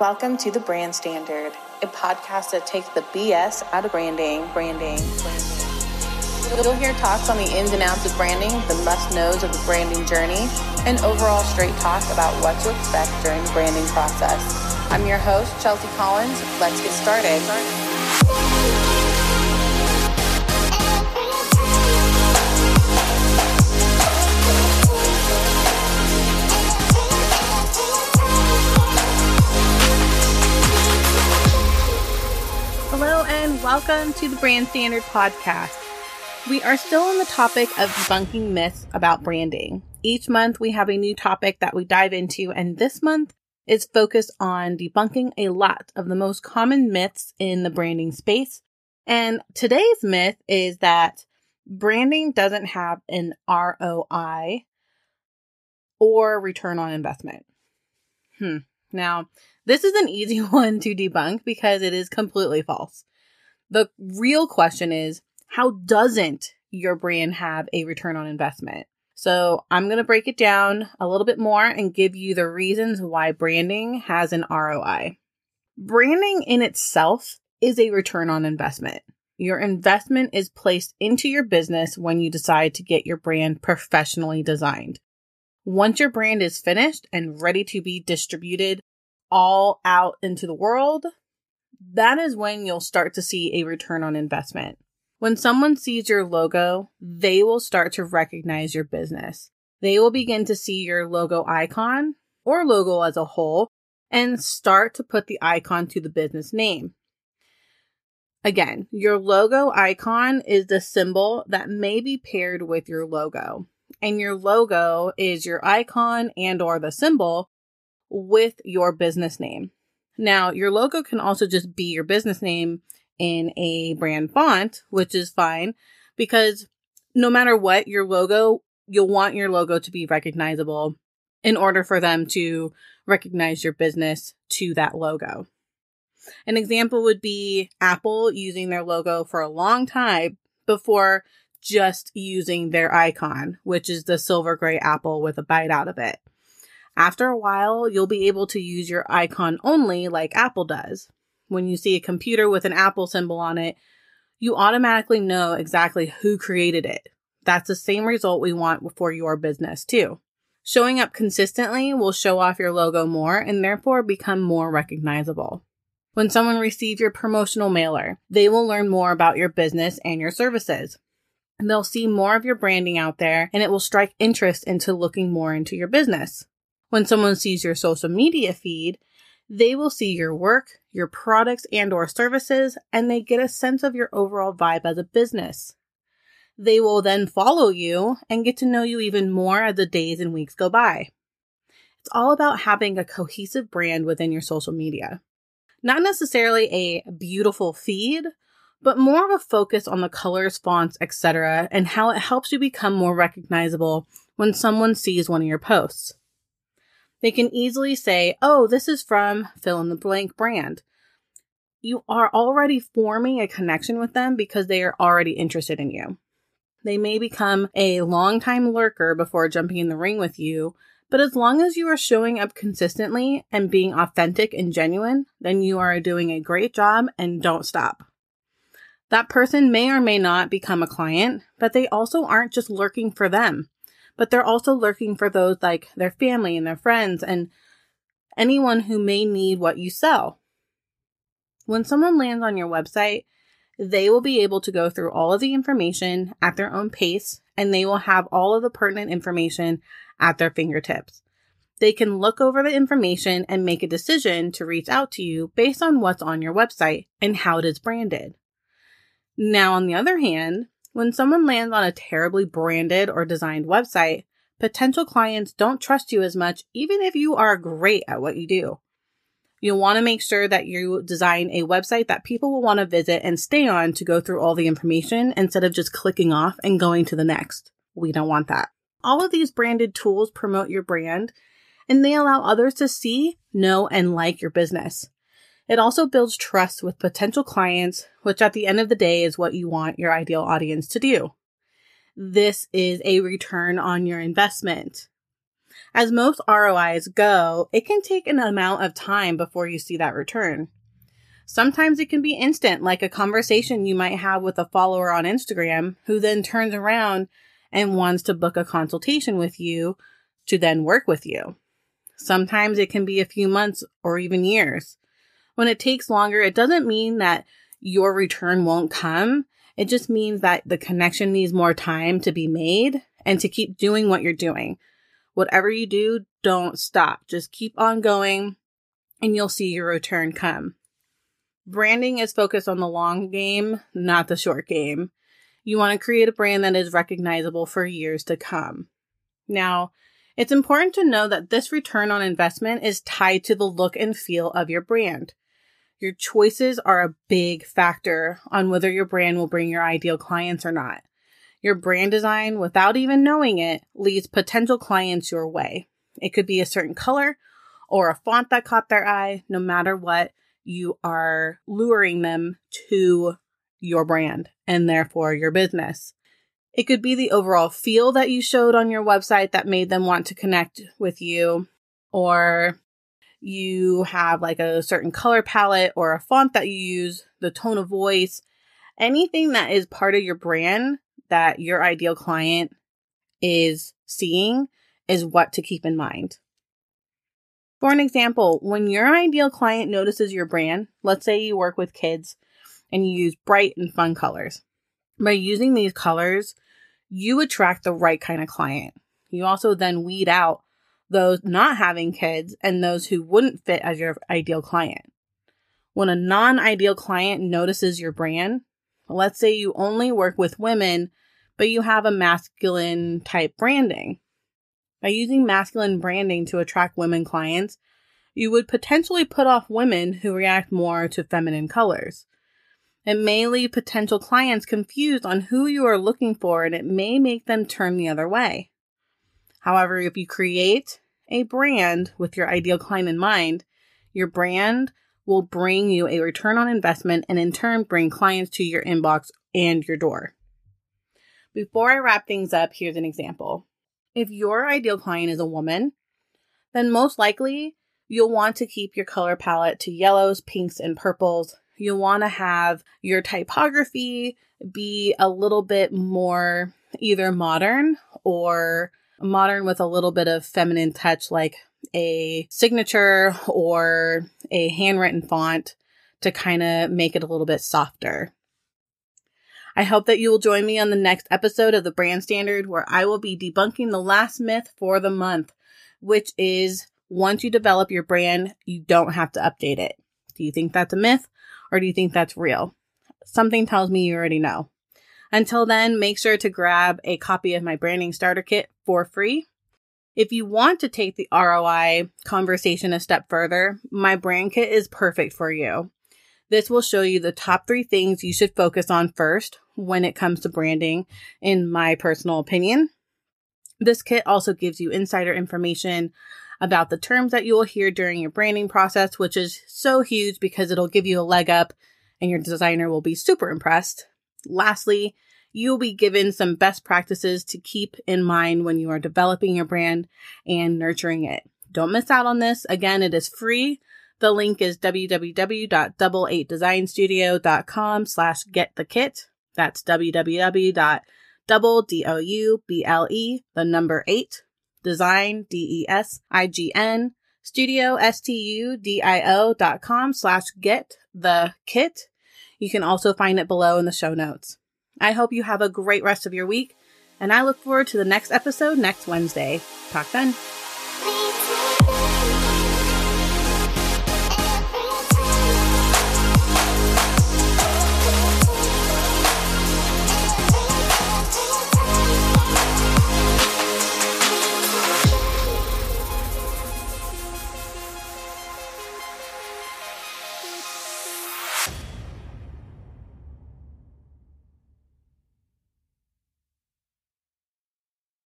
Welcome to The Brand Standard, a podcast that takes the BS out of branding, branding, branding. You'll hear talks on the ins and outs of branding, the must knows of the branding journey, and overall straight talk about what to expect during the branding process. I'm your host, Chelsea Collins. Let's get started. Welcome to the Brand Standard Podcast. We are still on the topic of debunking myths about branding. Each month, we have a new topic that we dive into, and this month is focused on debunking a lot of the most common myths in the branding space. And today's myth is that branding doesn't have an ROI or return on investment. Hmm. Now, this is an easy one to debunk because it is completely false. The real question is how doesn't your brand have a return on investment? So I'm going to break it down a little bit more and give you the reasons why branding has an ROI. Branding in itself is a return on investment. Your investment is placed into your business when you decide to get your brand professionally designed. Once your brand is finished and ready to be distributed all out into the world, that is when you'll start to see a return on investment. When someone sees your logo, they will start to recognize your business. They will begin to see your logo icon or logo as a whole and start to put the icon to the business name. Again, your logo icon is the symbol that may be paired with your logo. And your logo is your icon and or the symbol with your business name. Now, your logo can also just be your business name in a brand font, which is fine because no matter what, your logo, you'll want your logo to be recognizable in order for them to recognize your business to that logo. An example would be Apple using their logo for a long time before just using their icon, which is the silver gray apple with a bite out of it. After a while, you'll be able to use your icon only like Apple does. When you see a computer with an Apple symbol on it, you automatically know exactly who created it. That's the same result we want for your business too. Showing up consistently will show off your logo more and therefore become more recognizable. When someone receives your promotional mailer, they will learn more about your business and your services. They'll see more of your branding out there and it will strike interest into looking more into your business. When someone sees your social media feed, they will see your work, your products and or services, and they get a sense of your overall vibe as a business. They will then follow you and get to know you even more as the days and weeks go by. It's all about having a cohesive brand within your social media. Not necessarily a beautiful feed, but more of a focus on the colors, fonts, etc., and how it helps you become more recognizable when someone sees one of your posts. They can easily say, oh, this is from fill in the blank brand. You are already forming a connection with them because they are already interested in you. They may become a long-time lurker before jumping in the ring with you, but as long as you are showing up consistently and being authentic and genuine, then you are doing a great job and don't stop. That person may or may not become a client, but they also aren't just lurking for them but they're also lurking for those like their family and their friends and anyone who may need what you sell. When someone lands on your website, they will be able to go through all of the information at their own pace and they will have all of the pertinent information at their fingertips. They can look over the information and make a decision to reach out to you based on what's on your website and how it is branded. Now, on the other hand, when someone lands on a terribly branded or designed website, potential clients don't trust you as much, even if you are great at what you do. You'll want to make sure that you design a website that people will want to visit and stay on to go through all the information instead of just clicking off and going to the next. We don't want that. All of these branded tools promote your brand and they allow others to see, know, and like your business. It also builds trust with potential clients, which at the end of the day is what you want your ideal audience to do. This is a return on your investment. As most ROIs go, it can take an amount of time before you see that return. Sometimes it can be instant, like a conversation you might have with a follower on Instagram who then turns around and wants to book a consultation with you to then work with you. Sometimes it can be a few months or even years. When it takes longer, it doesn't mean that your return won't come. It just means that the connection needs more time to be made and to keep doing what you're doing. Whatever you do, don't stop. Just keep on going and you'll see your return come. Branding is focused on the long game, not the short game. You want to create a brand that is recognizable for years to come. Now, it's important to know that this return on investment is tied to the look and feel of your brand. Your choices are a big factor on whether your brand will bring your ideal clients or not. Your brand design, without even knowing it, leads potential clients your way. It could be a certain color or a font that caught their eye. No matter what, you are luring them to your brand and therefore your business. It could be the overall feel that you showed on your website that made them want to connect with you, or you have like a certain color palette or a font that you use, the tone of voice, anything that is part of your brand that your ideal client is seeing is what to keep in mind. For an example, when your ideal client notices your brand, let's say you work with kids and you use bright and fun colors. By using these colors, you attract the right kind of client. You also then weed out those not having kids and those who wouldn't fit as your ideal client. When a non ideal client notices your brand, let's say you only work with women, but you have a masculine type branding. By using masculine branding to attract women clients, you would potentially put off women who react more to feminine colors. It may leave potential clients confused on who you are looking for and it may make them turn the other way. However, if you create a brand with your ideal client in mind, your brand will bring you a return on investment and in turn bring clients to your inbox and your door. Before I wrap things up, here's an example. If your ideal client is a woman, then most likely you'll want to keep your color palette to yellows, pinks, and purples You'll want to have your typography be a little bit more either modern or modern with a little bit of feminine touch, like a signature or a handwritten font to kind of make it a little bit softer. I hope that you will join me on the next episode of the Brand Standard where I will be debunking the last myth for the month, which is once you develop your brand, you don't have to update it. Do you think that's a myth? or do you think that's real? Something tells me you already know. Until then, make sure to grab a copy of my branding starter kit for free. If you want to take the ROI conversation a step further, my brand kit is perfect for you. This will show you the top three things you should focus on first when it comes to branding, in my personal opinion. This kit also gives you insider information about the terms that you will hear during your branding process, which is so huge because it'll give you a leg up and your designer will be super impressed. Lastly, you'll be given some best practices to keep in mind when you are developing your brand and nurturing it. Don't miss out on this. Again, it is free. The link is www.double8designstudio.com slash get the kit. That's www.double, D-O-U-B-L-E, the number eight, design, D-E-S-I-G-N, studio, S-T-U-D-I-O dot com slash get the kit. You can also find it below in the show notes. I hope you have a great rest of your week, and I look forward to the next episode next Wednesday. Talk then.